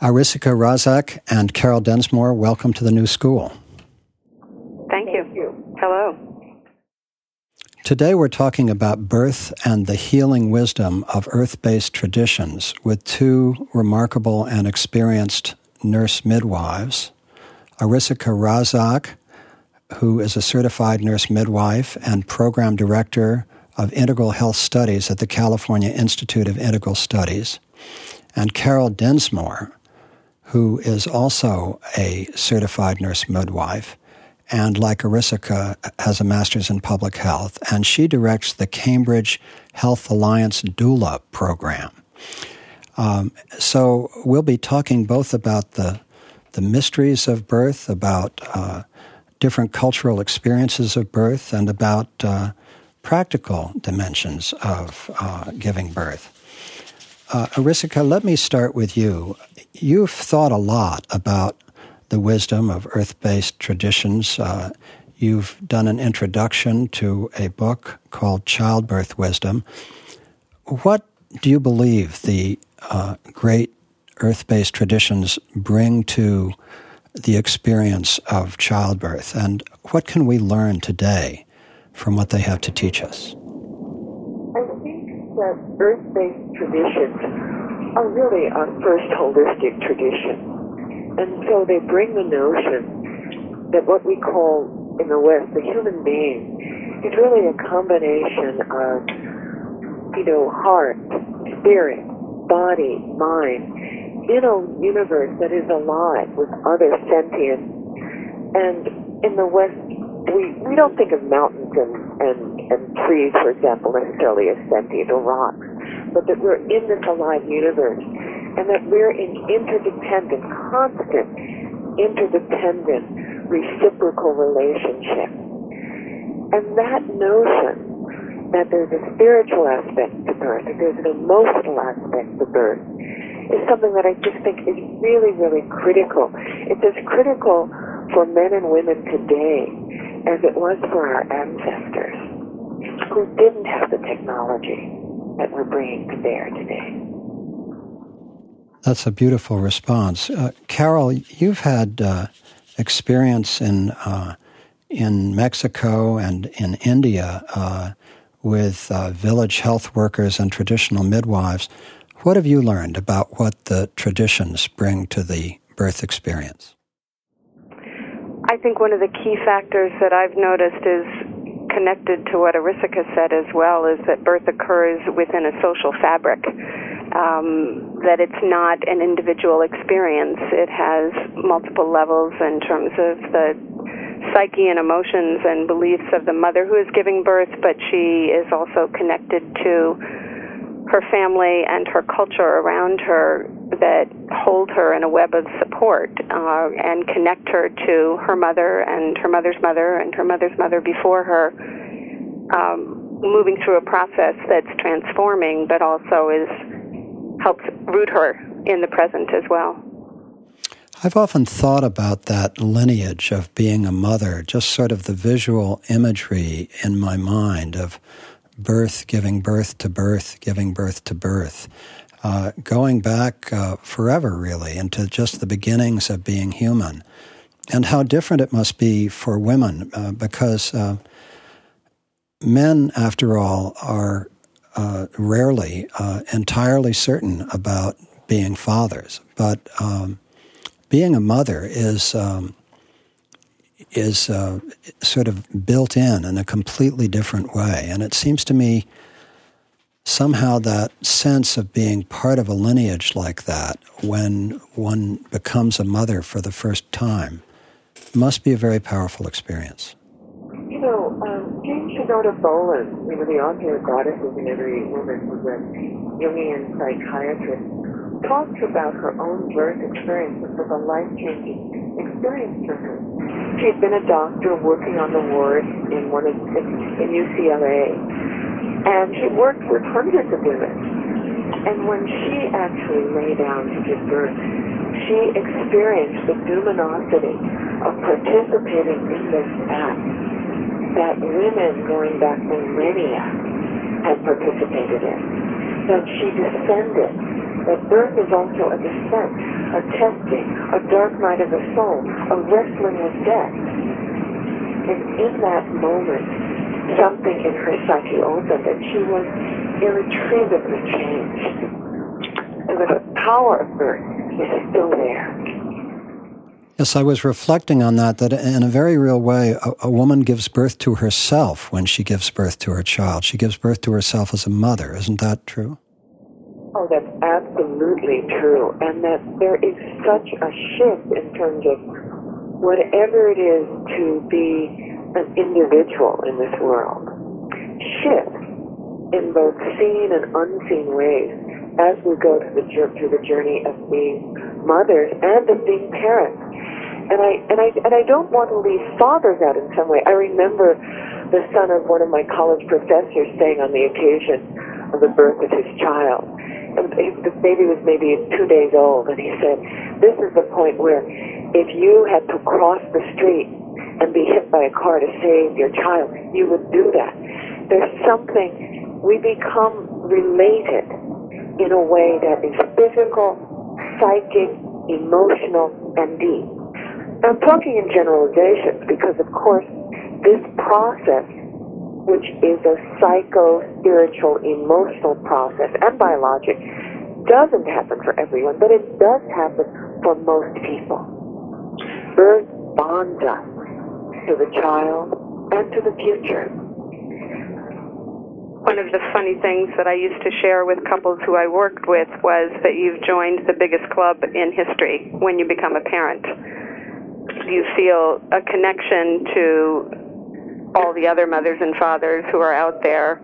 Arisika Razak and Carol Densmore, welcome to the new school. Thank you. Hello. Today we're talking about birth and the healing wisdom of earth based traditions with two remarkable and experienced nurse midwives, Arisika Razak, who is a certified nurse midwife and program director of Integral Health Studies at the California Institute of Integral Studies, and Carol Densmore, who is also a certified nurse midwife and like Arisika has a master's in public health, and she directs the Cambridge Health Alliance doula program. Um, so we'll be talking both about the the mysteries of birth, about uh, different cultural experiences of birth, and about uh, practical dimensions of uh, giving birth. Uh, Arisika, let me start with you. You've thought a lot about the wisdom of earth based traditions. Uh, you've done an introduction to a book called Childbirth Wisdom. What do you believe the uh, great earth based traditions bring to the experience of childbirth, and what can we learn today from what they have to teach us? I think that earth based traditions are really our first holistic tradition and so they bring the notion that what we call in the West the human being is really a combination of, you know, heart, spirit, body, mind, in a universe that is alive with other sentient. And in the West, we, we don't think of mountains and, and, and trees, for example, necessarily as sentient or rocks, but that we're in this alive universe and that we're in interdependent, constant, interdependent, reciprocal relationship. And that notion that there's a spiritual aspect to birth, that there's an emotional aspect to birth, is something that I just think is really, really critical. It's as critical for men and women today as it was for our ancestors who didn't have the technology that we're bringing to bear today. That's a beautiful response. Uh, Carol, you've had uh, experience in, uh, in Mexico and in India uh, with uh, village health workers and traditional midwives. What have you learned about what the traditions bring to the birth experience? I think one of the key factors that I've noticed is connected to what Arisika said as well is that birth occurs within a social fabric um, that it's not an individual experience. It has multiple levels in terms of the psyche and emotions and beliefs of the mother who is giving birth, but she is also connected to her family and her culture around her that hold her in a web of support uh, and connect her to her mother and her mother's mother and her mother's mother before her, um, moving through a process that's transforming but also is helps root her in the present as well. I've often thought about that lineage of being a mother, just sort of the visual imagery in my mind of birth, giving birth to birth, giving birth to birth, uh, going back uh, forever, really, into just the beginnings of being human. And how different it must be for women, uh, because uh, men, after all, are uh, rarely uh, entirely certain about being fathers, but um, being a mother is um, is uh, sort of built in in a completely different way, and it seems to me somehow that sense of being part of a lineage like that when one becomes a mother for the first time must be a very powerful experience. You know, um, Jean Shinoda Bolen, you know, the author of Goddesses in Every Woman, who's a Jungian psychiatrist, talks about her own birth experience, which was a life-changing experience for her. She had been a doctor working on the ward in one of in UCLA, and she worked with hundreds of women. And when she actually lay down to give birth, she experienced the luminosity of participating in this act that women going back millennia had participated in. That she descended that birth is also a descent, a testing, a dark night of the soul, a wrestling with death. And in that moment, something in her psyche opened and she was irretrievably changed. And the power of birth is still there. Yes, I was reflecting on that, that in a very real way, a, a, woman gives birth to herself when she gives birth to her child. She gives birth to herself as a mother. Isn't that true? Oh, that's absolutely true. And that there is such a shift in terms of whatever it is to be an individual in this world. Shift in both seen and unseen ways as we go the, through the journey of being mothers and of being parents. And I and I and I don't want to leave fathers out in some way. I remember the son of one of my college professors saying on the occasion of the birth of his child, the baby was maybe two days old, and he said, "This is the point where, if you had to cross the street and be hit by a car to save your child, you would do that." There's something we become related in a way that is physical, psychic, emotional, and deep. I'm talking in generalizations because, of course, this process which is a psycho, spiritual, emotional process and biologic, doesn't happen for everyone, but it does happen for most people. Birth bonds us to the child and to the future. One of the funny things that I used to share with couples who I worked with was that you've joined the biggest club in history when you become a parent. You feel a connection to all the other mothers and fathers who are out there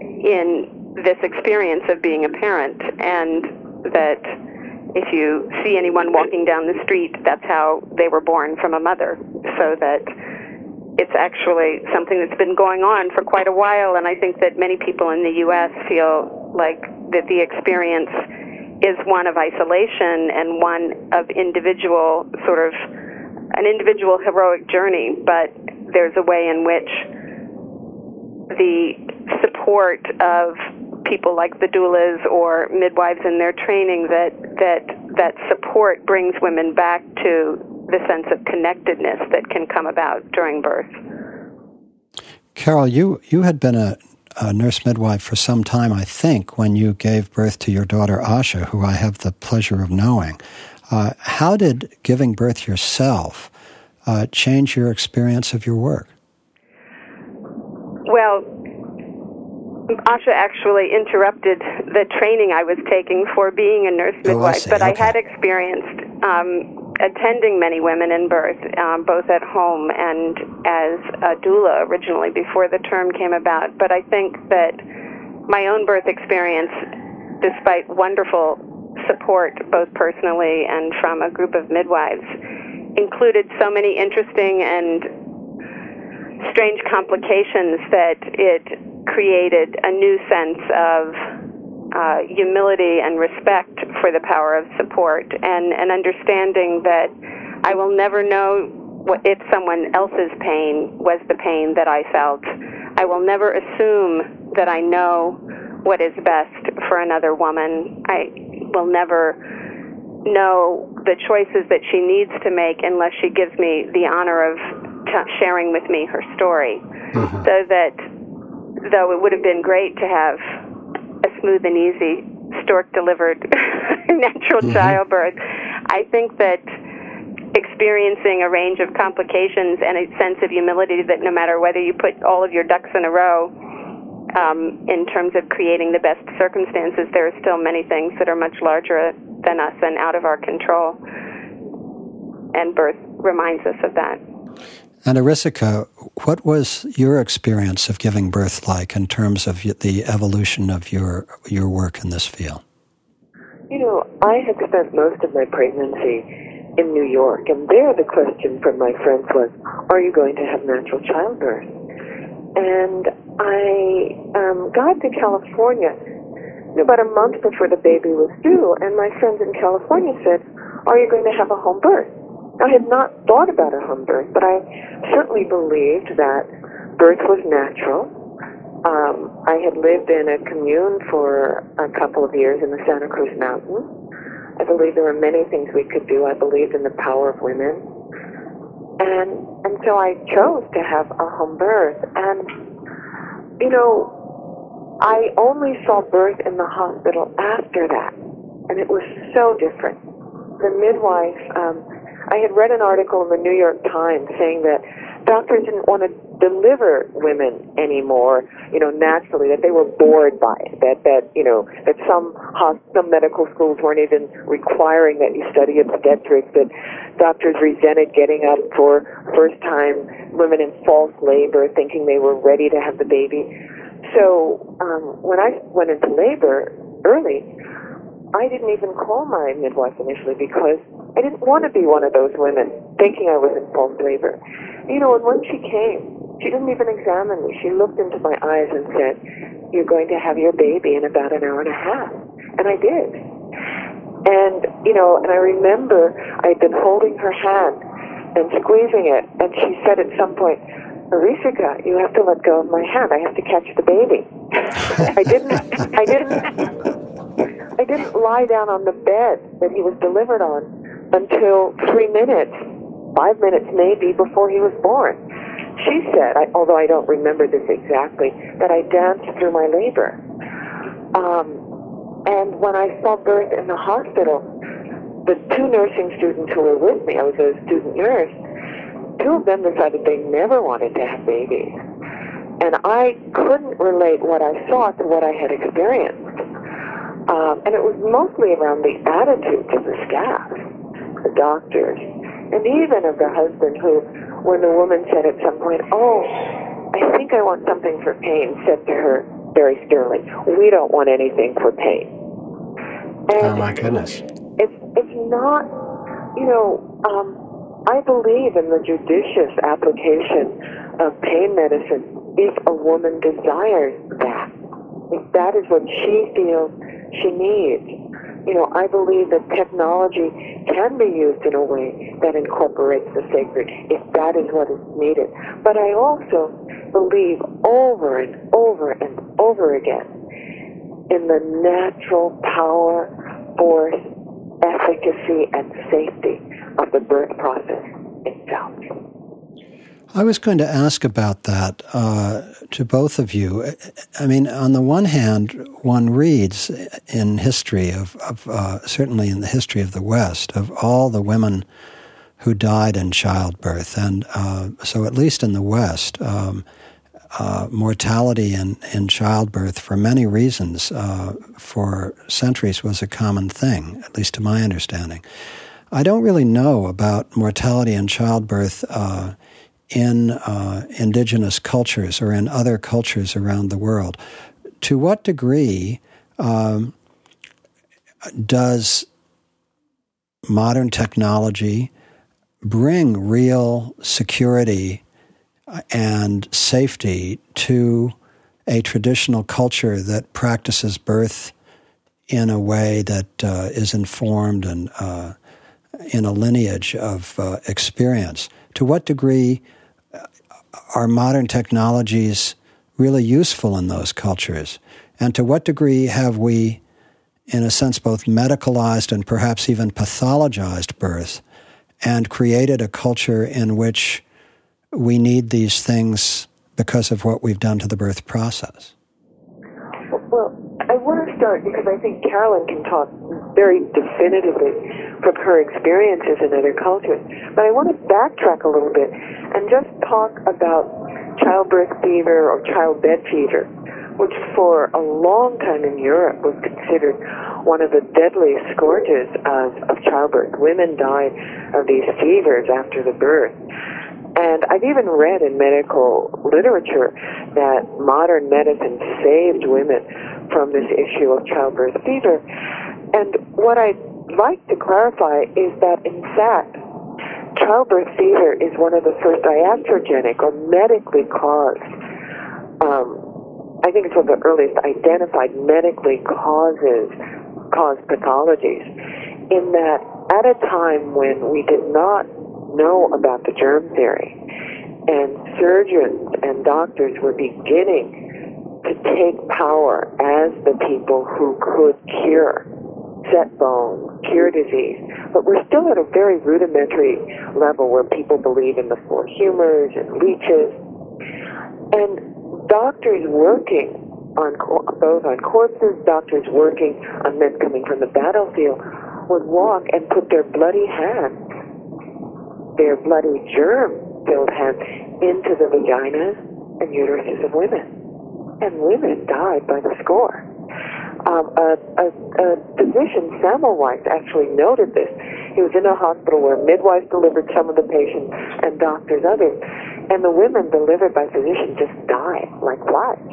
in this experience of being a parent, and that if you see anyone walking down the street, that's how they were born from a mother. So that it's actually something that's been going on for quite a while, and I think that many people in the U.S. feel like that the experience is one of isolation and one of individual sort of an individual heroic journey, but there's a way in which the support of people like the doulas or midwives in their training that that that support brings women back to the sense of connectedness that can come about during birth. Carol, you you had been a, a nurse midwife for some time, I think, when you gave birth to your daughter Asha, who I have the pleasure of knowing. Uh, how did giving birth yourself uh, change your experience of your work? Well, Asha actually interrupted the training I was taking for being a nurse midwife, oh, I but okay. I had experienced um, attending many women in birth, um, both at home and as a doula originally before the term came about. But I think that my own birth experience, despite wonderful support both personally and from a group of midwives, included so many interesting and strange complications that it created a new sense of uh, humility and respect for the power of support and an understanding that I will never know what, if someone else's pain was the pain that I felt. I will never assume that I know what is best for another woman. I will never know the choices that she needs to make unless she gives me the honor of t- sharing with me her story. Mm-hmm. So that though it would have been great to have a smooth and easy stork delivered natural mm-hmm. childbirth, I think that experiencing a range of complications and a sense of humility that no matter whether you put all of your ducks in a row um, in terms of creating the best circumstances, there are still many things that are much larger than us and out of our control. And birth reminds us of that. And Arisika, what was your experience of giving birth like in terms of the evolution of your your work in this field? You know, I had spent most of my pregnancy in New York, and there the question from my friends was, "Are you going to have natural childbirth?" And I um, got to California about a month before the baby was due, and my friends in California said, Are you going to have a home birth? I had not thought about a home birth, but I certainly believed that birth was natural Um, I had lived in a commune for a couple of years in the Santa Cruz Mountains. I believed there were many things we could do. I believed in the power of women. And, and so I chose to have a home birth. And, you know, I only saw birth in the hospital after that. And it was so different. The midwife, um, I had read an article in the New York Times saying that doctors didn't want to deliver women anymore, you know, naturally, that they were bored by it, that, that you know, that some, some medical schools weren't even requiring that you study obstetrics, that doctors resented getting up for first time women in false labor thinking they were ready to have the baby. So um, when I went into labor early, I didn't even call my midwife initially because I didn't want to be one of those women thinking I was in false labor. You know, and when she came, she didn't even examine me. She looked into my eyes and said, You're going to have your baby in about an hour and a half. And I did. And, you know, and I remember I'd been holding her hand and squeezing it, and she said at some point, Arisika, you have to let go of my hand. I have to catch the baby. I didn't, I didn't, I didn't lie down on the bed that he was delivered on until three minutes, five minutes maybe before he was born. She said, I, although I don't remember this exactly, that I danced through my labor. Um, and when I saw birth in the hospital, the two nursing students who were with me, I was a student nurse, two of them decided they never wanted to have babies. And I couldn't relate what I saw to what I had experienced. Um, and it was mostly around the attitudes of the staff, the doctors, and even of the husband who when the woman said at some point, Oh, I think I want something for pain, said to her very sternly, We don't want anything for pain. And oh, my goodness. It's, it's not, you know, um, I believe in the judicious application of pain medicine if a woman desires that. If that is what she feels she needs you know, I believe that technology can be used in a way that incorporates the sacred if that is what is needed. But I also believe over and over and over again in the natural power, force, efficacy, and safety of the birth process itself. I was going to ask about that uh, to both of you. I mean, on the one hand, one reads in history of, of uh, certainly in the history of the West, of all the women who died in childbirth, and uh, so at least in the West, um, uh, mortality in, in childbirth, for many reasons, uh, for centuries was a common thing, at least to my understanding. I don't really know about mortality and childbirth uh, in uh, indigenous cultures or in other cultures around the world. To what degree um, does modern technology bring real security and safety to a traditional culture that practices birth in a way that uh, is informed and uh, in a lineage of uh, experience? To what degree are modern technologies really useful in those cultures? And to what degree have we, in a sense, both medicalized and perhaps even pathologized birth and created a culture in which we need these things because of what we've done to the birth process? Well, start because I think Carolyn can talk very definitively from her experiences in other cultures. But I want to backtrack a little bit and just talk about childbirth fever or childbed fever, which for a long time in Europe was considered one of the deadliest scourges of, of childbirth. Women died of these fevers after the birth. And I've even read in medical literature that modern medicine saved women from this issue of childbirth fever. And what I'd like to clarify is that, in fact, childbirth fever is one of the first iatrogenic or medically caused, um, I think it's one of the earliest identified medically causes, caused pathologies, in that at a time when we did not know about the germ theory, and surgeons and doctors were beginning to take power as the people who could cure, set bones, cure disease. But we're still at a very rudimentary level where people believe in the four humors and leeches. And doctors working on both on corpses, doctors working on men coming from the battlefield would walk and put their bloody hands, their bloody germ-filled hands, into the vaginas and uteruses of women and women died by the score. Um, a, a, a physician, actually noted this. He was in a hospital where midwives delivered some of the patients and doctors others, and the women delivered by physicians just died like flies.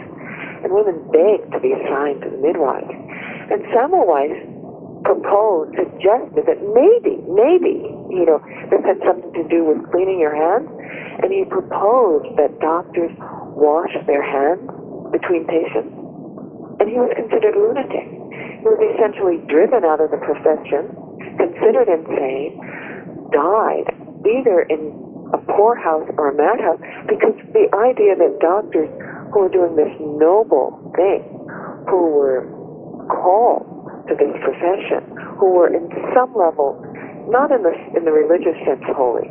And women begged to be assigned to the midwives. And Semmelweis proposed, suggested that maybe, maybe, you know, this had something to do with cleaning your hands, and he proposed that doctors wash their hands between patients. And he was considered lunatic. He was essentially driven out of the profession, considered insane, died either in a poorhouse or a madhouse because the idea that doctors who were doing this noble thing, who were called to this profession, who were in some level, not in the, in the religious sense holy,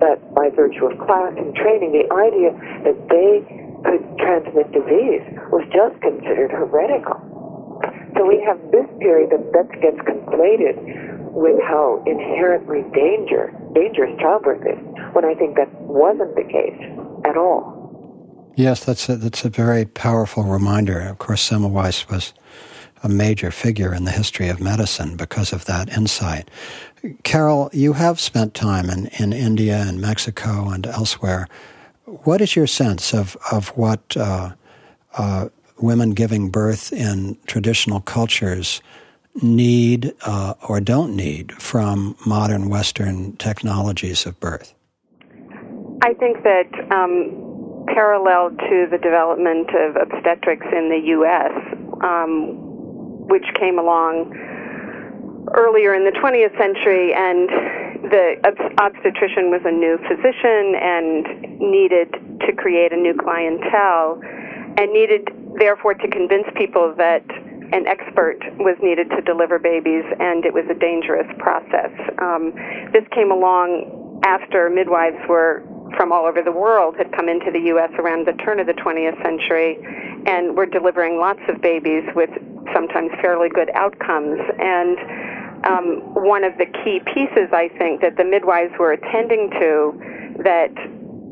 but by virtue of class and training, the idea that they could transmit disease was just considered heretical. So we have this period that, that gets conflated with how inherently danger, dangerous childbirth is, when I think that wasn't the case at all. Yes, that's a, that's a very powerful reminder. Of course, Semmelweis was a major figure in the history of medicine because of that insight. Carol, you have spent time in, in India and Mexico and elsewhere. What is your sense of of what uh, uh, women giving birth in traditional cultures need uh, or don't need from modern Western technologies of birth? I think that um, parallel to the development of obstetrics in the U.S., um, which came along earlier in the 20th century and the obstetrician was a new physician and needed to create a new clientele and needed therefore to convince people that an expert was needed to deliver babies and it was a dangerous process. Um, this came along after midwives were from all over the world had come into the U.S. around the turn of the 20th century and were delivering lots of babies with sometimes fairly good outcomes. And um, one of the key pieces, I think, that the midwives were attending to that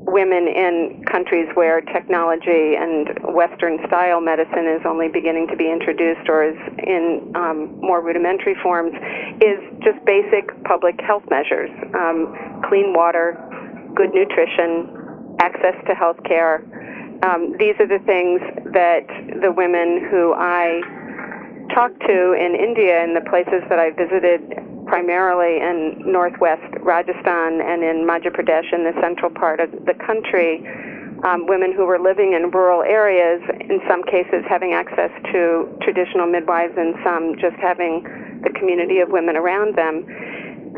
women in countries where technology and Western style medicine is only beginning to be introduced or is in um, more rudimentary forms is just basic public health measures um, clean water, good nutrition, access to health care. Um, these are the things that the women who I talked to in India and the places that I visited primarily in northwest Rajasthan and in Madhya Pradesh in the central part of the country, um, women who were living in rural areas, in some cases having access to traditional midwives and some just having the community of women around them.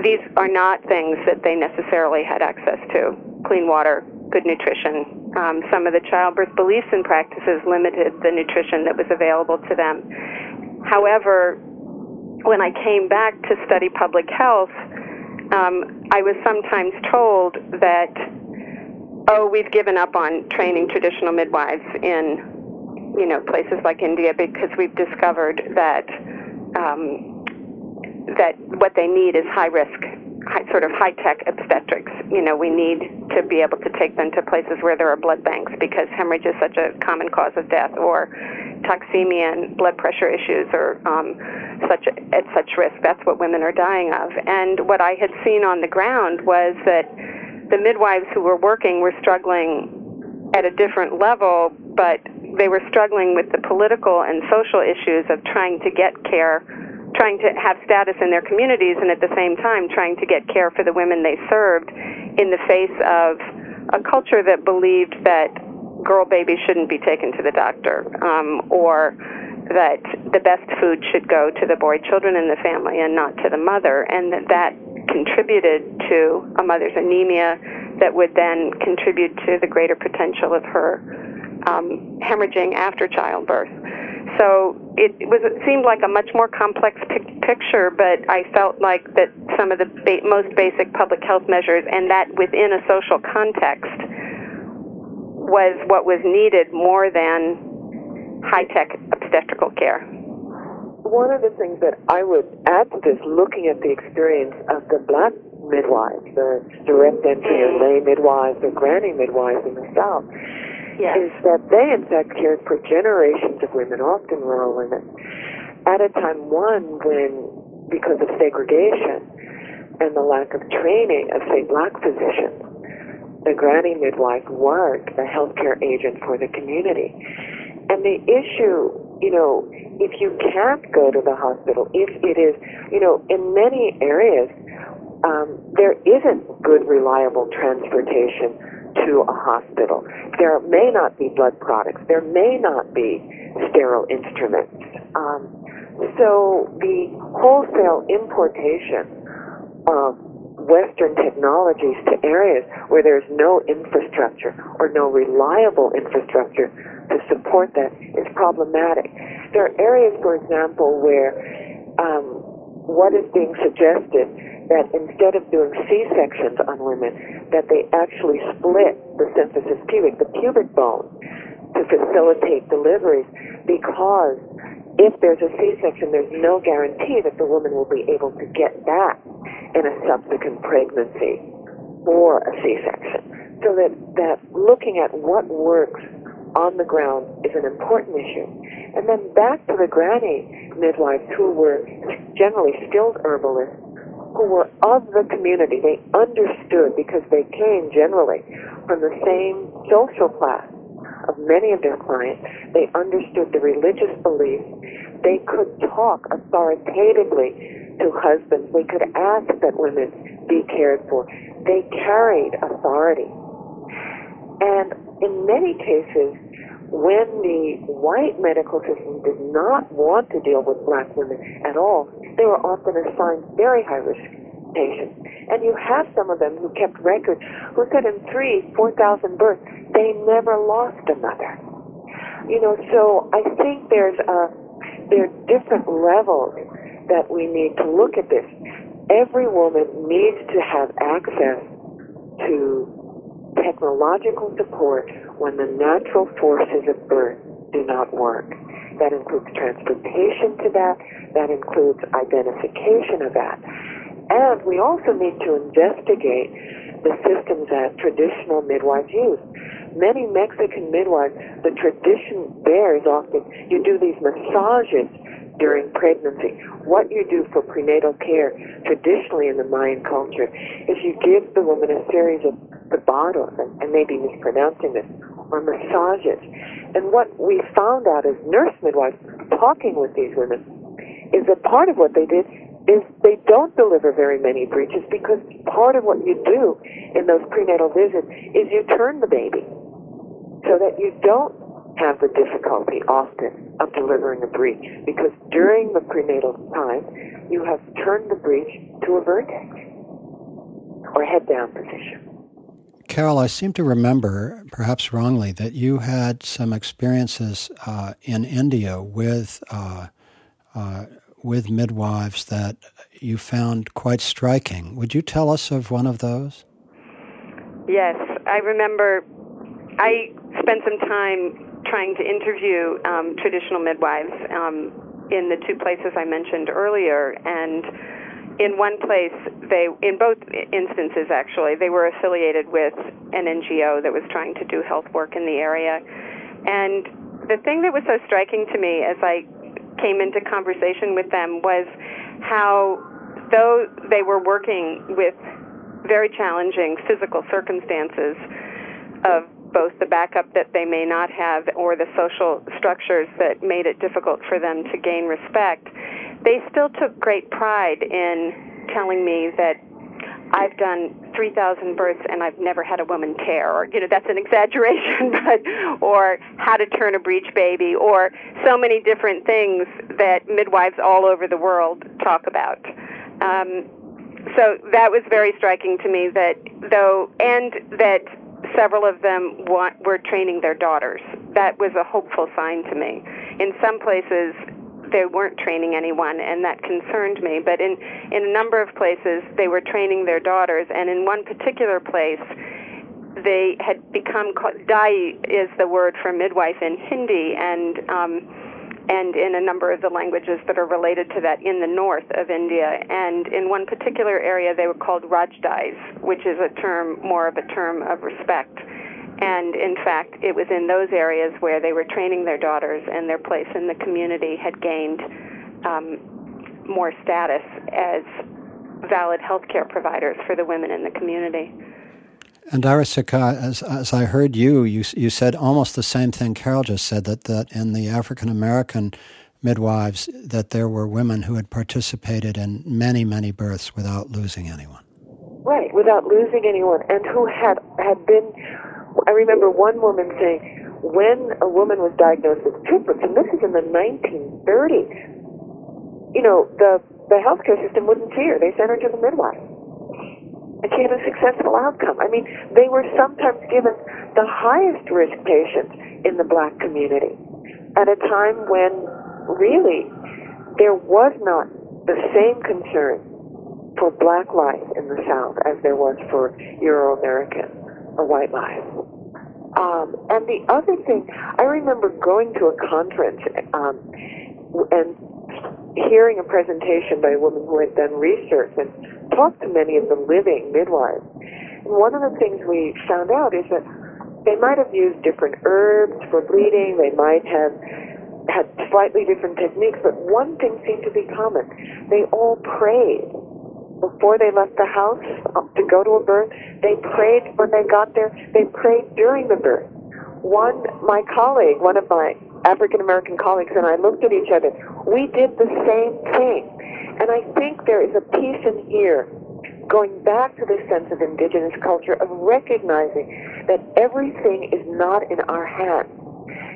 These are not things that they necessarily had access to. Clean water, good nutrition. Um, some of the childbirth beliefs and practices limited the nutrition that was available to them. However, when I came back to study public health, um, I was sometimes told that, oh, we've given up on training traditional midwives in, you know, places like India because we've discovered that um, that what they need is high risk high, sort of high tech obstetrics. You know, we need to be able to take them to places where there are blood banks because hemorrhage is such a common cause of death, or toxemia and blood pressure issues are um, such at such risk. That's what women are dying of. And what I had seen on the ground was that the midwives who were working were struggling at a different level, but they were struggling with the political and social issues of trying to get care trying to have status in their communities and at the same time trying to get care for the women they served in the face of a culture that believed that girl babies shouldn't be taken to the doctor um, or that the best food should go to the boy children in the family and not to the mother and that that contributed to a mother's anemia that would then contribute to the greater potential of her um, hemorrhaging after childbirth. So it, was it seemed like a much more complex pic- picture, but I felt like that some of the ba- most basic public health measures, and that within a social context, was what was needed more than high tech obstetrical care. One of the things that I would add to this, looking at the experience of the black midwives, the direct entry or mm. lay midwives or granny midwives in the South, yes. is that they in fact cared for generations of women, often rural women, at a time one when, because of segregation and the lack of training of, say, black physicians, the granny midwife was the healthcare agent for the community. And the issue, you know, if you can't go to the hospital, if it is, you know, in many areas, um, there isn't good, reliable transportation to a hospital. There may not be blood products. There may not be sterile instruments. Um, so the wholesale importation of Western technologies to areas where there's no infrastructure or no reliable infrastructure to support that is problematic. There are areas, for example, where um, what is being suggested that instead of doing C-sections on women, that they actually split the symphysis pubic, the pubic bone, to facilitate deliveries because if there's a C-section, there's no guarantee that the woman will be able to get back in a subsequent pregnancy or a C-section. So that, that looking at what works on the ground is an important issue. And then back to the granny midwives who were generally skilled herbalists who were of the community. They understood because they came generally from the same social class of many of their clients. They understood the religious beliefs. They could talk authoritatively to husbands. They could ask that women be cared for. They carried authority. And in many cases, when the white medical system did not want to deal with black women at all, they were often assigned very high risk patients. And you have some of them who kept records who said in three, 4,000 births, they never lost a mother. You know, so I think there's a, there are different levels that we need to look at this. Every woman needs to have access to technological support when the natural forces of birth do not work. That includes transportation to that. That includes identification of that. And we also need to investigate the systems that traditional midwives use. Many Mexican midwives, the tradition there is often you do these massages during pregnancy. What you do for prenatal care traditionally in the Mayan culture is you give the woman a series of tabados, and, and maybe mispronouncing this, or massages. And what we found out as nurse midwives talking with these women is that part of what they did is they don't deliver very many breeches because part of what you do in those prenatal visits is you turn the baby so that you don't have the difficulty often of delivering a breech because during the prenatal time you have turned the breech to a vertex or head down position. Carol, I seem to remember, perhaps wrongly, that you had some experiences uh, in India with uh, uh, with midwives that you found quite striking. Would you tell us of one of those? Yes, I remember I spent some time trying to interview um, traditional midwives um, in the two places I mentioned earlier, and in one place, they in both instances actually, they were affiliated with an NGO that was trying to do health work in the area, and the thing that was so striking to me as I came into conversation with them was how, though they were working with very challenging physical circumstances of both the backup that they may not have or the social structures that made it difficult for them to gain respect, they still took great pride in telling me that I've done 3,000 births and I've never had a woman tear, or, you know, that's an exaggeration, but, or how to turn a breech baby, or so many different things that midwives all over the world talk about. Um, so that was very striking to me that though, and that several of them want, were training their daughters. that was a hopeful sign to me. In some places, they weren't training anyone, and that concerned me. But in, in a number of places, they were training their daughters, and in one particular place, they had become dai is the word for midwife in Hindi, and um, and in a number of the languages that are related to that in the north of India. And in one particular area, they were called Rajdais, which is a term more of a term of respect. And in fact, it was in those areas where they were training their daughters, and their place in the community had gained um, more status as valid healthcare providers for the women in the community. And Arisika, as, as I heard you, you, you said almost the same thing Carol just said, that, that in the African American midwives, that there were women who had participated in many, many births without losing anyone. Right, without losing anyone, and who had, had been I remember one woman saying, when a woman was diagnosed with triplets, and this is in the 1930s, you know, the, the healthcare system wouldn't see her. They sent her to the midwife. Had a successful outcome. I mean, they were sometimes given the highest risk patients in the black community at a time when really there was not the same concern for black life in the South as there was for Euro American or white life. Um, and the other thing, I remember going to a conference um, and hearing a presentation by a woman who had done research and talked to many of the living midwives. And one of the things we found out is that they might have used different herbs for bleeding, they might have had slightly different techniques, but one thing seemed to be common. They all prayed before they left the house um, to go to a birth. They prayed when they got there. They prayed during the birth. One, my colleague, one of my African American colleagues, and I looked at each other. We did the same thing. And I think there is a piece in here going back to the sense of indigenous culture of recognizing that everything is not in our hands.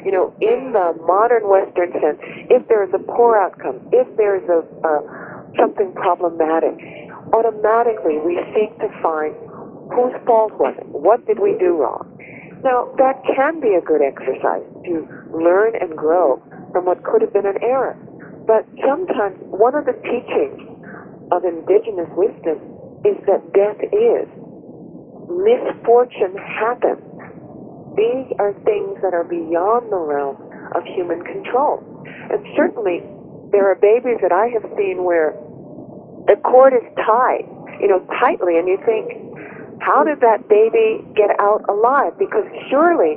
You know, in the modern Western sense, if there is a poor outcome, if there is a, a something problematic, automatically we seek to find whose fault was it? What did we do wrong? Now, that can be a good exercise to learn and grow from what could have been an error. But sometimes one of the teachings of indigenous wisdom is that death is. Misfortune happens. These are things that are beyond the realm of human control. And certainly, there are babies that I have seen where the cord is tied, you know, tightly, and you think, how did that baby get out alive? Because surely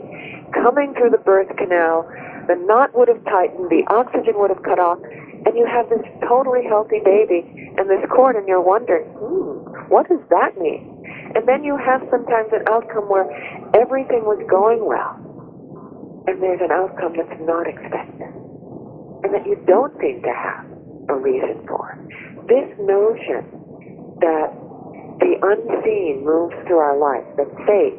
coming through the birth canal, the knot would have tightened, the oxygen would have cut off, and you have this totally healthy baby and this cord, and you're wondering, hmm, what does that mean? And then you have sometimes an outcome where everything was going well, and there's an outcome that's not expected, and that you don't seem to have a reason for this notion that the unseen moves through our life, that fate,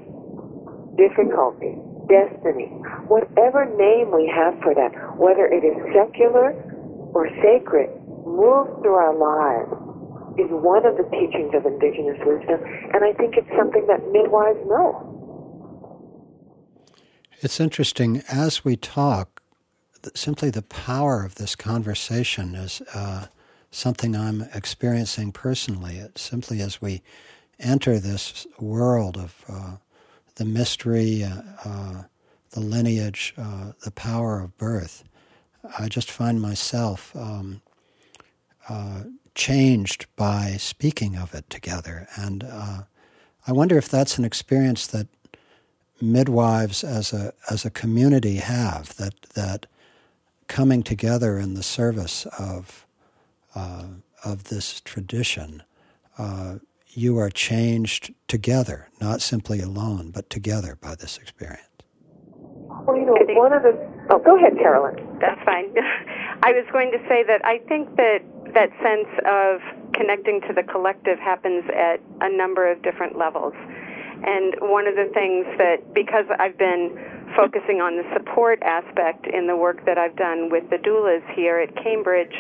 difficulty, destiny, whatever name we have for that, whether it is secular or sacred, moves through our lives is one of the teachings of indigenous wisdom, and I think it's something that midwives know. It's interesting, as we talk, simply the power of this conversation is. Uh, something I'm experiencing personally. It's simply as we enter this world of uh, the mystery, uh, uh, the lineage, uh, the power of birth, I just find myself um, uh, changed by speaking of it together. And I wonder if that's an experience that midwives as a as a community have that that coming together in the service of of this tradition, you are changed together, not simply alone, but together by this experience. Well, you know, one of the. Oh, go ahead, Carolyn. That's fine. I was going to say that I think that that sense of connecting to the collective happens at a number of different levels. And one of the things that, because I've been focusing on the support aspect in the work that I've done with the doulas here at Cambridge.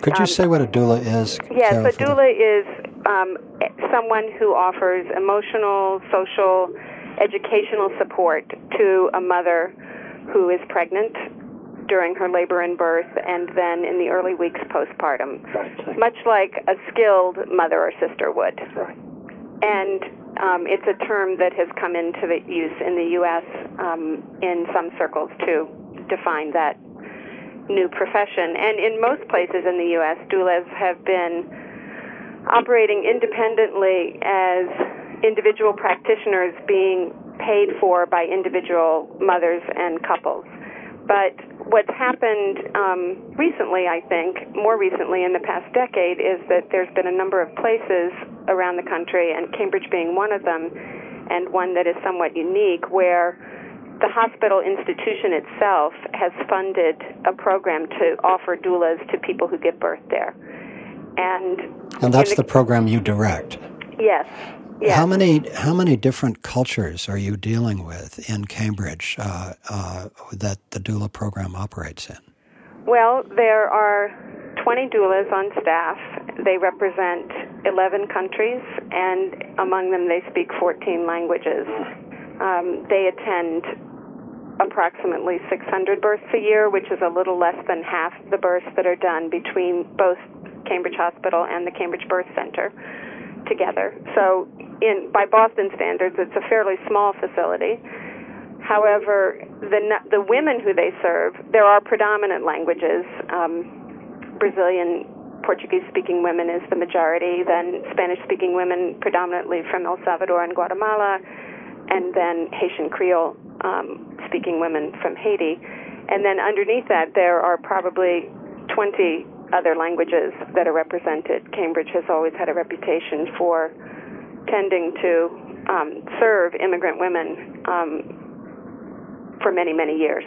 Could you um, say what a doula is? Yes, a doula is um, someone who offers emotional, social, educational support to a mother who is pregnant during her labor and birth and then in the early weeks postpartum, Right. much like a skilled mother or sister would. Right. And um, it's a term that has come into use in the U.S. Um, in some circles to define that new profession. And in most places in the U.S., doulas have been operating independently as individual practitioners being paid for by individual mothers and couples. But what's happened um, recently, I think, more recently in the past decade, is that there's been a number of places around the country, and Cambridge being one of them, and one that is somewhat unique, where the hospital institution itself has funded a program to offer doulas to people who give birth there. And, And that's in the program you direct. yes. Yes. How many how many different cultures are you dealing with in Cambridge uh, uh, that the doula program operates in? Well, there are 20 doulas on staff. They represent 11 countries, and among them, they speak 14 languages. Um, they attend approximately 600 births a year, which is a little less than half the births that are done between both Cambridge Hospital and the Cambridge Birth Center together. So, in by Boston standards, it's a fairly small facility. However, the the women who they serve, there are predominant languages. Um, Brazilian Portuguese-speaking women is the majority. Then Spanish-speaking women, predominantly from El Salvador and Guatemala, and then Haitian Creole um, speaking women from Haiti. And then underneath that, there are probably 20 other languages that are represented. Cambridge has always had a reputation for tending to um, serve immigrant women um, for many, many years.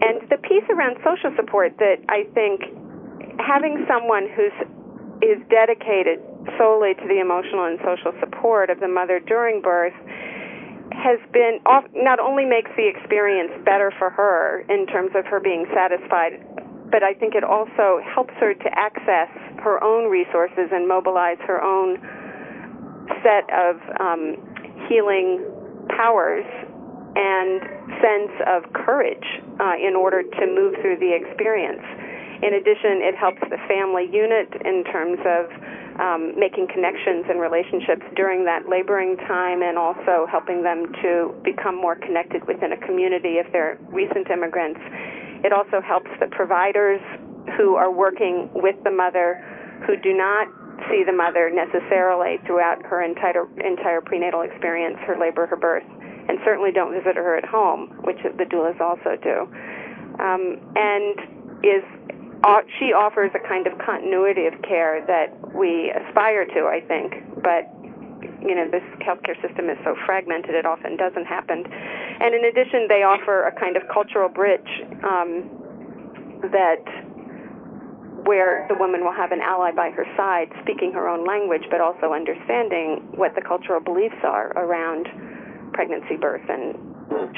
And the piece around social support that I think having someone who's is dedicated solely to the emotional and social support of the mother during birth has been not only makes the experience better for her in terms of her being satisfied but I think it also helps her to access her own resources and mobilize her own set of um, healing powers and sense of courage uh, in order to move through the experience. In addition, it helps the family unit in terms of um, making connections and relationships during that laboring time and also helping them to become more connected within a community if they're recent immigrants. It also helps the providers who are working with the mother who do not see the mother necessarily throughout her entire, entire prenatal experience, her labor, her birth, and certainly don't visit her at home, which the doulas also do. Um, and is uh, she offers a kind of continuity of care that we aspire to, I think, but you know this healthcare system is so fragmented it often doesn't happen. And in addition, they offer a kind of cultural bridge um, that where the woman will have an ally by her side speaking her own language but also understanding what the cultural beliefs are around pregnancy birth and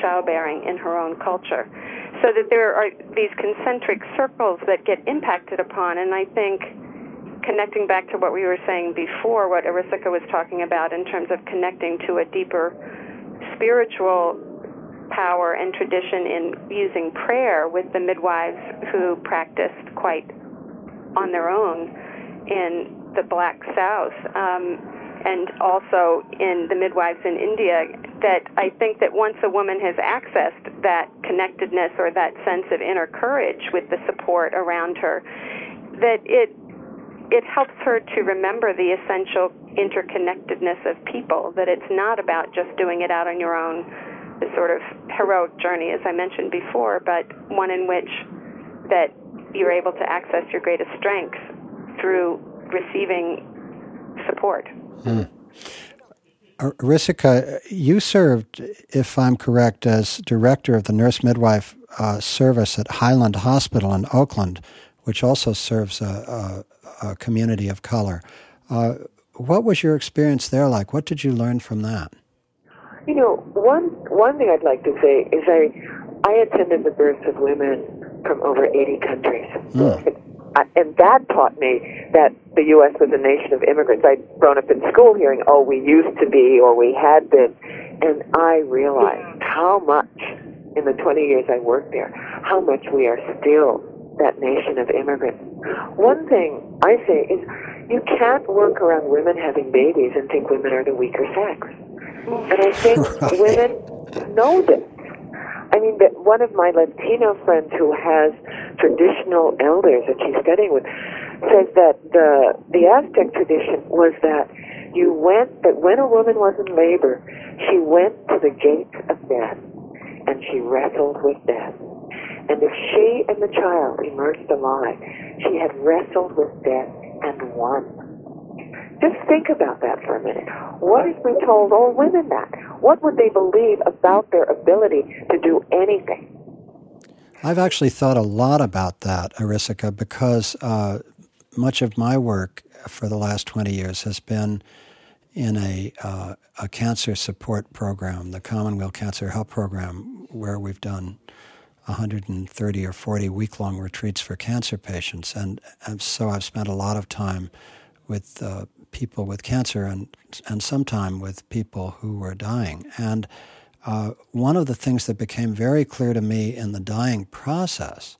childbearing in her own culture. So that there are these concentric circles that get impacted upon and i think connecting back to what we were saying before what Arisika was talking about in terms of connecting to a deeper spiritual power and tradition in using prayer with the midwives who practiced quite on their own in the Black South um, and also in the midwives in India. That I think that once a woman has accessed that connectedness or that sense of inner courage with the support around her, that it it helps her to remember the essential interconnectedness of people. That it's not about just doing it out on your own, sort of heroic journey, as I mentioned before, but one in which that you're able to access your greatest strength through receiving support. Hmm. Arisika, you served, if I'm correct, as director of the nurse midwife uh, service at Highland Hospital in Oakland, which also serves a, a, a community of color. Uh, what was your experience there like? What did you learn from that? You know, one one thing I'd like to say is I I attended the births of women from over 80 countries. Mm. And that taught me that the U.S. was a nation of immigrants. I'd grown up in school hearing, oh, we used to be or we had been. And I realized how much in the 20 years I worked there, how much we are still that nation of immigrants. One thing I say is you can't work around women having babies and think women are the weaker sex. And I think right. women know this. I mean, that one of my Latino friends who has traditional elders that she's studying with says that the the Aztec tradition was that you went that when a woman was in labor, she went to the gate of death and she wrestled with death. And if she and the child emerged alive, she had wrestled with death and won. Just think about that for a minute. What if we told all women that? What would they believe about their ability to do anything? I've actually thought a lot about that, Arisika, because uh, much of my work for the last 20 years has been in a, uh, a cancer support program, the Commonweal Cancer Help Program, where we've done 130 or 40 week long retreats for cancer patients. And, and, so I've spent a lot of time with uh, people with cancer and, and some time with people who were dying. And uh, one of the things that became very clear to me in the dying process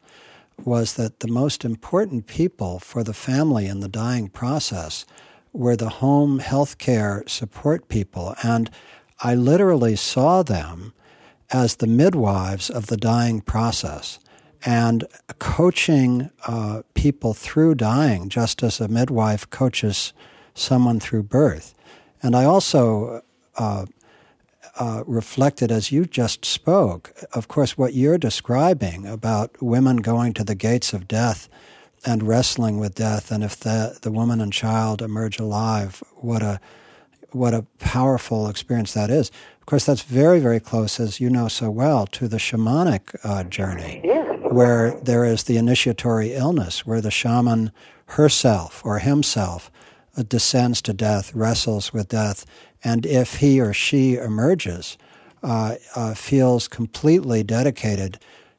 was that the most important people for the family in the dying process were the home health care support people. And I literally saw them as the midwives of the dying process and coaching uh, people through dying, just as a midwife coaches someone through birth. And I also uh, uh, reflected, as you just spoke, of course, what you're describing about women going to the gates of death and wrestling with death, and if the the woman and child emerge alive, what a what a powerful experience that is. Of course, that's very, very close, as you know so well, to the shamanic uh, journey, where there is the initiatory illness, where the shaman herself or himself descends to death, wrestles with death, and if he or she emerges, uh, uh feels completely dedicated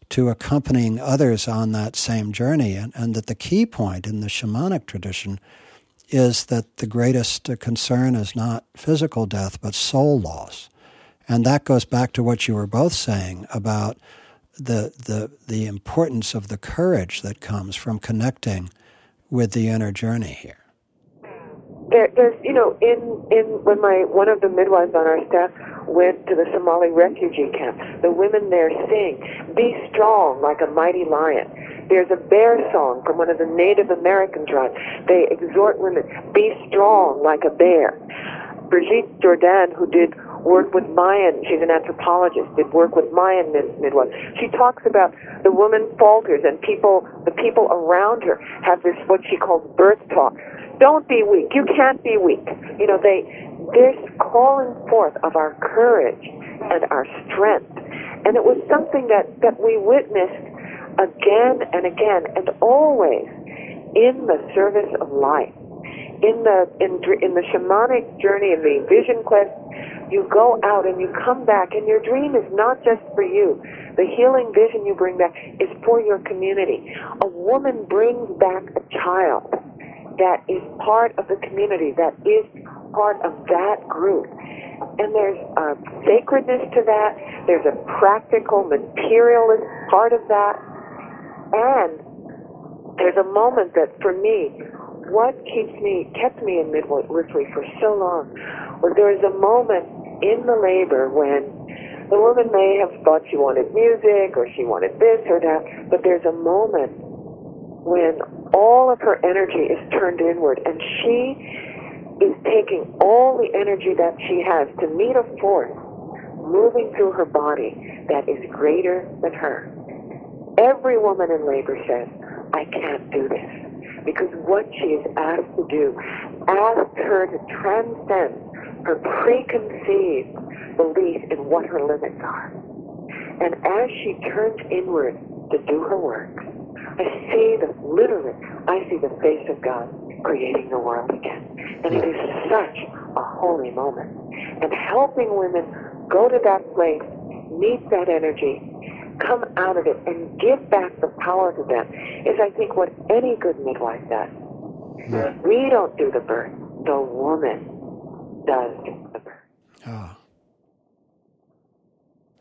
to accompanying others on that same journey, and, and that the key point in the shamanic tradition is that the greatest concern is not physical death, but soul loss. And that goes back to what you were both saying about the, the, the importance of the courage that comes from connecting with the inner journey here. There, there's, you know, in, in when my one of the midwives on our staff went to the Somali refugee camp, the women there sing, "Be strong like a mighty lion." There's a bear song from one of the Native American tribes. They exhort women, be strong like a bear. Brigitte Jordan, who did work with Mayan, she's an anthropologist, did work with Mayan mid- midwives. She talks about the woman falters and people, the people around her have this, what she calls birth talk. Don't be weak. You can't be weak. You know, they, this calling forth of our courage and our strength. And it was something that, that we witnessed again and again and always in the service of life. In the in, in the shamanic journey, in the vision quest, you go out and you come back, and your dream is not just for you. The healing vision you bring back is for your community. A woman brings back a child that is part of the community, that is part of that group. And there's a sacredness to that. There's a practical, materialist part of that. And there's a moment that for me, what keeps me, kept me in midwifery for so long was there was a moment in the labor when the woman may have thought she wanted music or she wanted this or that, but there's a moment when all of her energy is turned inward and she is taking all the energy that she has to meet a force moving through her body that is greater than her. Every woman in labor says, I can't do this. Because what she is asked to do asks her to transcend her preconceived belief in what her limits are. And as she turns inward to do her work, I see the, literally, I see the face of God creating the world again. And it is such a holy moment. And helping women go to that place, meet that energy, come out of it and give back the power to them is, I think, what any good midwife does. Mm-hmm. We don't do the birth, the woman does the birth. Ah.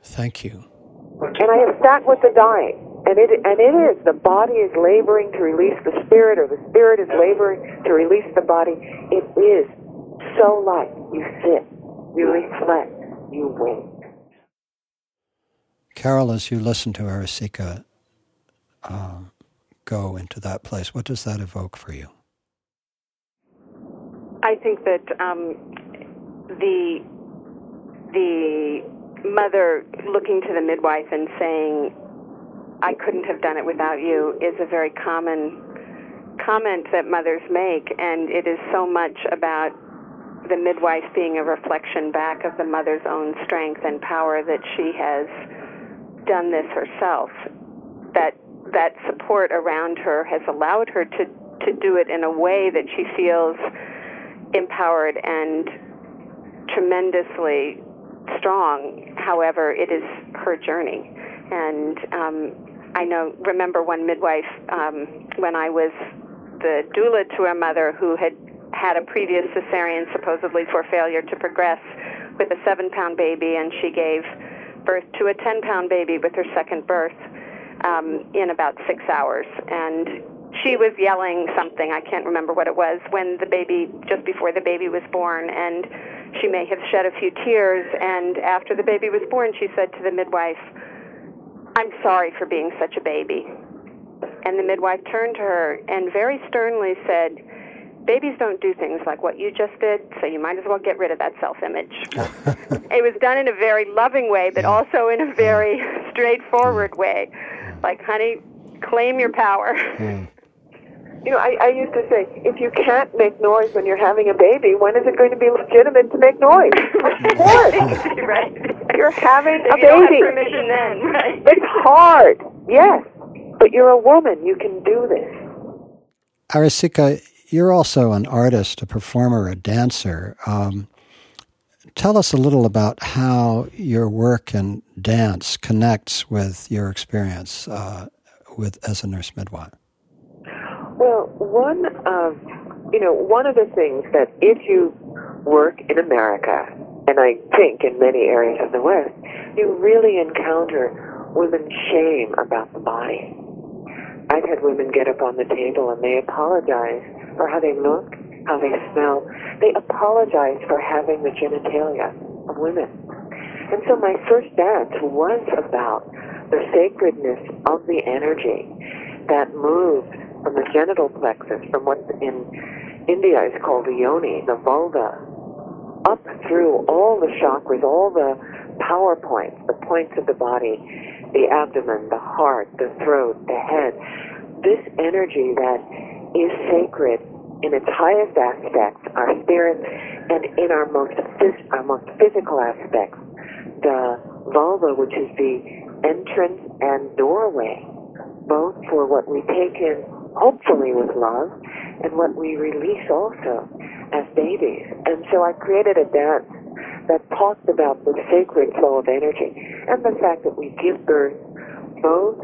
Thank you. And I have sat with the dying, and it and it is the body is laboring to release the spirit, or the spirit is laboring to release the body. It is so light. You sit, you reflect, you wait. Carol, as you listen to Arisika uh, go into that place, what does that evoke for you? I think that um, the the mother looking to the midwife and saying, "I couldn't have done it without you," is a very common comment that mothers make, and it is so much about the midwife being a reflection back of the mother's own strength and power that she has done this herself. That that support around her has allowed her to to do it in a way that she feels empowered and tremendously strong. However, it is her journey, and um, I know. Remember one midwife um, when I was the doula to a mother who had had a previous cesarean, supposedly for failure to progress, with a seven-pound baby, and she gave birth to a ten-pound baby with her second birth um, in about six hours, and she was yelling something i can't remember what it was when the baby just before the baby was born and she may have shed a few tears and after the baby was born she said to the midwife i'm sorry for being such a baby and the midwife turned to her and very sternly said babies don't do things like what you just did so you might as well get rid of that self image it was done in a very loving way but yeah. also in a very yeah. straightforward way like honey claim your power mm. You know, I, I used to say, if you can't make noise when you're having a baby, when is it going to be legitimate to make noise? of course. right. You're having if a baby. permission then, right? It's hard, yes. But you're a woman. You can do this. Arisika, you're also an artist, a performer, a dancer. Um, tell us a little about how your work and dance connects with your experience uh, with as a nurse midwife. Well, one of you know one of the things that if you work in America, and I think in many areas of the West, you really encounter women's shame about the body. I've had women get up on the table and they apologize for how they look, how they smell. They apologize for having the genitalia of women. And so my first dance was about the sacredness of the energy that moved from the genital plexus, from what in India is called the yoni, the vulva, up through all the chakras, all the power points, the points of the body, the abdomen, the heart, the throat, the head. This energy that is sacred in its highest aspects, our spirit, and in our most phys- our most physical aspects, the vulva, which is the entrance and doorway, both for what we take in hopefully with love, and what we release also as babies. And so I created a dance that talked about the sacred flow of energy and the fact that we give birth both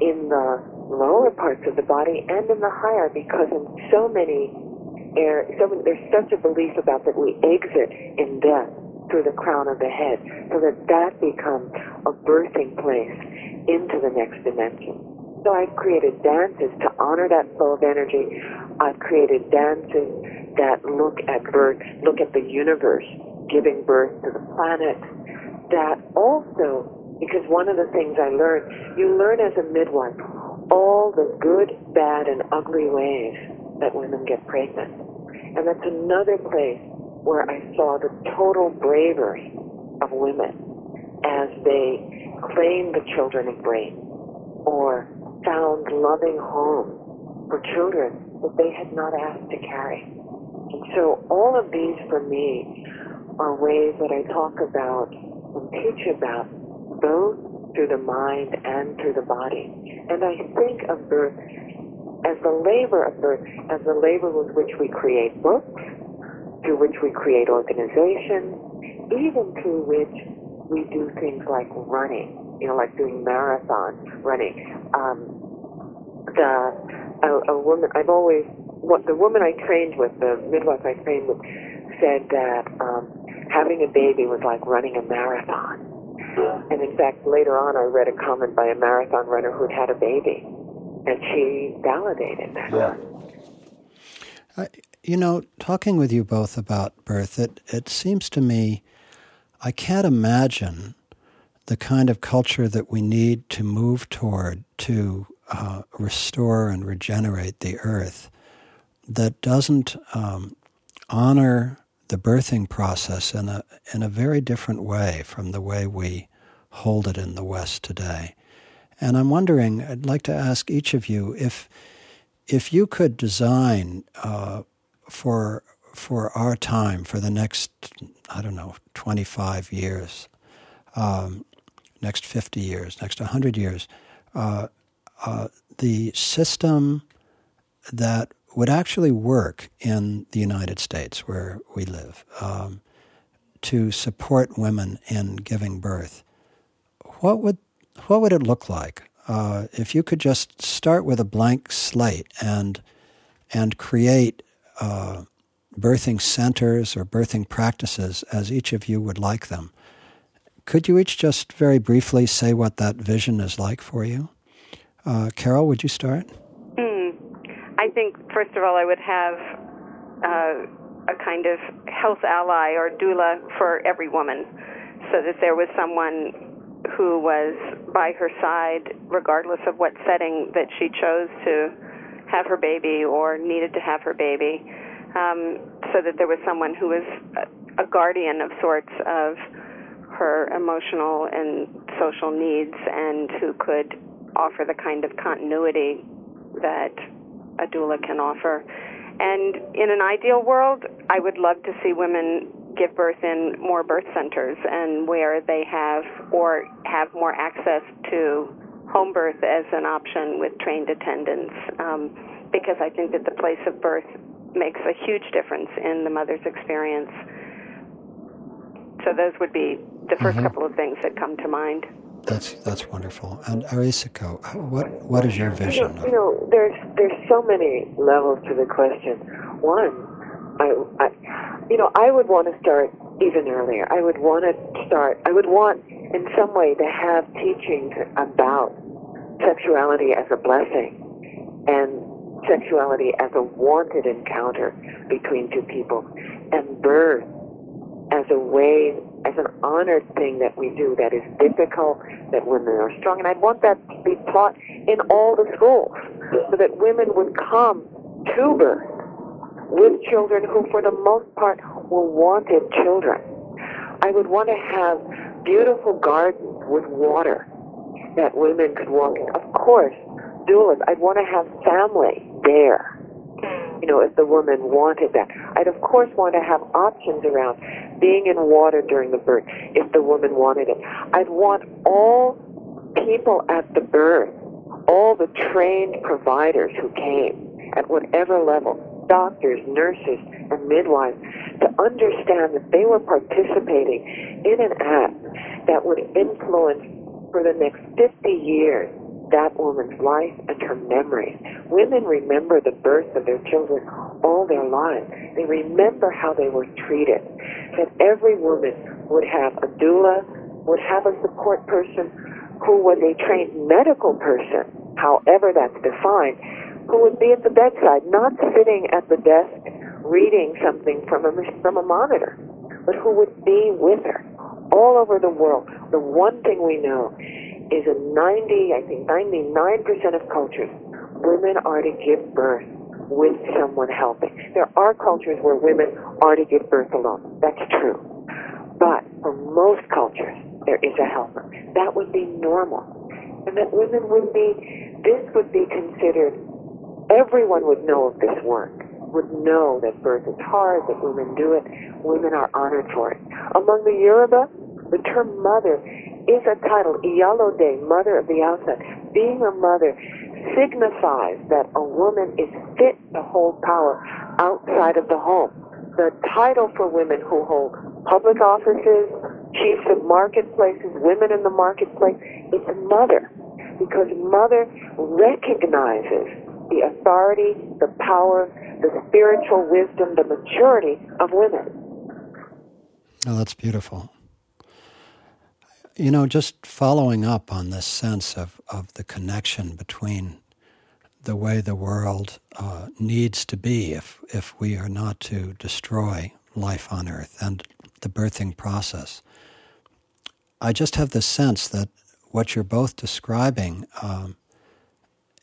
in the lower parts of the body and in the higher because in so many air so many, there's such a belief about that we exit in death through the crown of the head so that that becomes a birthing place into the next dimension. So I've created dances to honor that flow of energy. I've created dances that look at birth, look at the universe, giving birth to the planet. That also, because one of the things I learned, you learn as a midwife all the good, bad, and ugly ways that women get pregnant. And that's another place where I saw the total bravery of women as they claimed the children of brain or found loving home for children that they had not asked to carry. So all of these for me are ways that I talk about and teach about both through the mind and through the body. And I think of birth as the labor of birth, as the labor with which we create books, through which we create organizations, even through which we do things like running you know, like doing marathon running. Um, the a, a woman I've always what the woman I trained with, the midwife I trained with, said that um, having a baby was like running a marathon, And in fact, later on, I read a comment by a marathon runner who'd had a baby, and she validated that. Yeah. I, you know, talking with you both about birth, it, it seems to me I can't imagine the kind of culture that we need to move toward to uh, restore and regenerate the earth that doesn't um, honor the birthing process in a in a very different way from the way we hold it in the West today. And I'm wondering, I'd like to ask each of you if if you could design uh, for for our time for the next I don't know 25 years, um, next 50 years, next 100 years, uh, uh, the system that would actually work in the United States where we live um, to support women in giving birth, what would what would it look like uh, if you could just start with a blank slate and and create uh, birthing centers or birthing practices as each of you would like them? Could you each just very briefly say what that vision is like for you? Uh, Carol, would you start? I think, first of all, I would have uh, a kind of health ally or doula for every woman so that there was someone who was by her side, regardless of what setting that she chose to have her baby or needed to have her baby, um, so that there was someone who was a, a guardian of sorts of her emotional and social needs and who could offer the kind of continuity that a doula can offer. And in an ideal world, I would love to see women give birth in more birth centers and where they have or have more access to home birth as an option with trained attendants um, because I think that the place of birth makes a huge difference in the mother's experience. So those would be the 1st mm-hmm. couple of things that come to mind. That's that's wonderful. And Arisika, what what is your vision? You know, you know, there's there's so many levels to the question. One, I, I you know, I would want to start even earlier. I would want to start. I would want, in some way, to have teachings about sexuality as a blessing and sexuality as a wanted encounter between two people, and birth as a way as an honored thing that we do that is difficult, that women are strong. And I'd want that to be taught in all the schools so that women would come to birth with children who, for the most part, were wanted children. I would want to have beautiful gardens with water that women could walk in. Of course, doulas. I'd want to have family there you know, if the woman wanted that. I'd of course want to have options around being in water during the birth if the woman wanted it. I'd want all people at the birth, all the trained providers who came at whatever level, doctors, nurses, and midwives, to understand that they were participating in an act that would influence for the next 50 years that woman's life and her memories. Women remember the birth of their children all their lives. They remember how they were treated. That every woman would have a doula, would have a support person who was a trained medical person, however that's defined, who would be at the bedside, not sitting at the desk reading something from a, from a monitor, but who would be with her all over the world. The one thing we know is in 90, I think 99% of cultures, women are to give birth with someone helping. There are cultures where women are to give birth alone. That's true. But for most cultures, there is a helper. That would be normal. And that women would be, this would be considered, everyone would know of this work, would know that birth is hard, that women do it, women are honored for it. Among the Yoruba, the term mother is a title, Iyalode, mother of the outside. Being a mother signifies that a woman is fit to hold power outside of the home. The title for women who hold public offices, chiefs of marketplaces, women in the marketplace, is mother. Because mother recognizes the authority, the power, the spiritual wisdom, the maturity of women. Oh, that's beautiful You know, just following up on this sense of, of the connection between the way the world uh, needs to be if, if we are not to destroy life on earth and the birthing process. I just have the sense that what you're both describing um,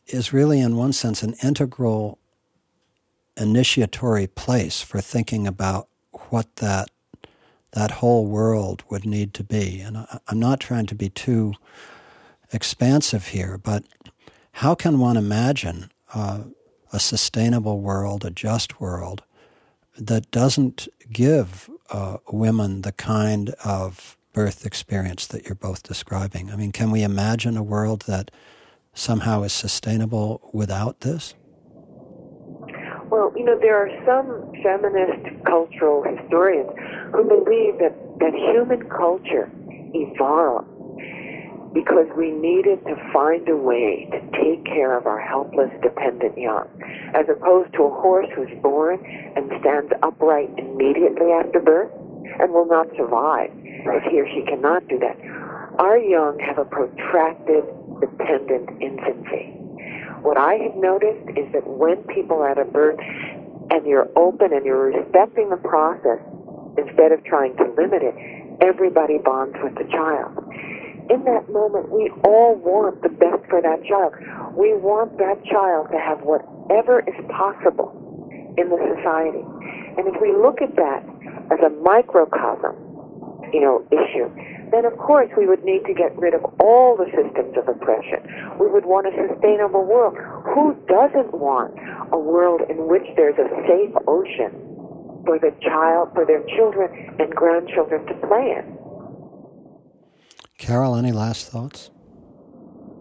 is really, in one sense, an integral initiatory place for thinking about what that that whole world would need to be. And I, I'm not trying to be too expansive here, but how can one imagine uh, a sustainable world, a just world, that doesn't give uh, women the kind of birth experience that you're both describing? I mean, can we imagine a world that somehow is sustainable without this? Well, you know, there are some feminist cultural historians who believe that, that human culture evolved because we needed to find a way to take care of our helpless, dependent young, as opposed to a horse who's born and stands upright immediately after birth and will not survive if he or she cannot do that. Our young have a protracted, dependent infancy. What I have noticed is that when people are at a birth and you're open and you're respecting the process instead of trying to limit it, everybody bonds with the child. In that moment, we all want the best for that child. We want that child to have whatever is possible in the society. And if we look at that as a microcosm, you know, issue, then of course we would need to get rid of all the systems of oppression. We would want a sustainable world. Who doesn't want a world in which there's a safe ocean for the child, for their children and grandchildren to play in? Carol, any last thoughts?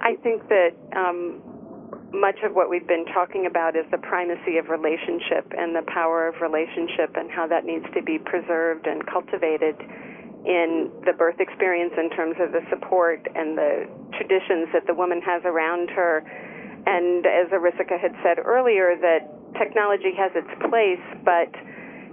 I think that um, much of what we've been talking about is the primacy of relationship and the power of relationship and how that needs to be preserved and cultivated in the birth experience in terms of the support and the traditions that the woman has around her. And as Arisika had said earlier, that technology has its place, but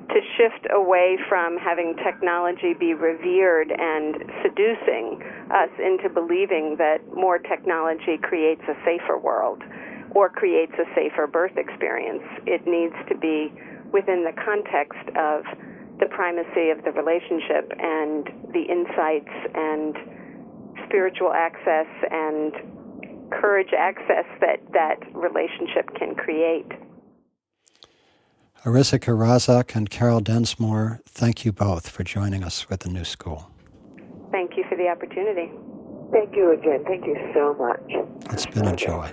to shift away from having technology be revered and seducing us into believing that more technology creates a safer world or creates a safer birth experience. It needs to be within the context of the primacy of the relationship and the insights and spiritual access and courage access that that relationship can create. Arisika Razak and Carol Densmore, thank you both for joining us with the New School. Thank you for the opportunity. Thank you again. Thank you so much. It's been a joy.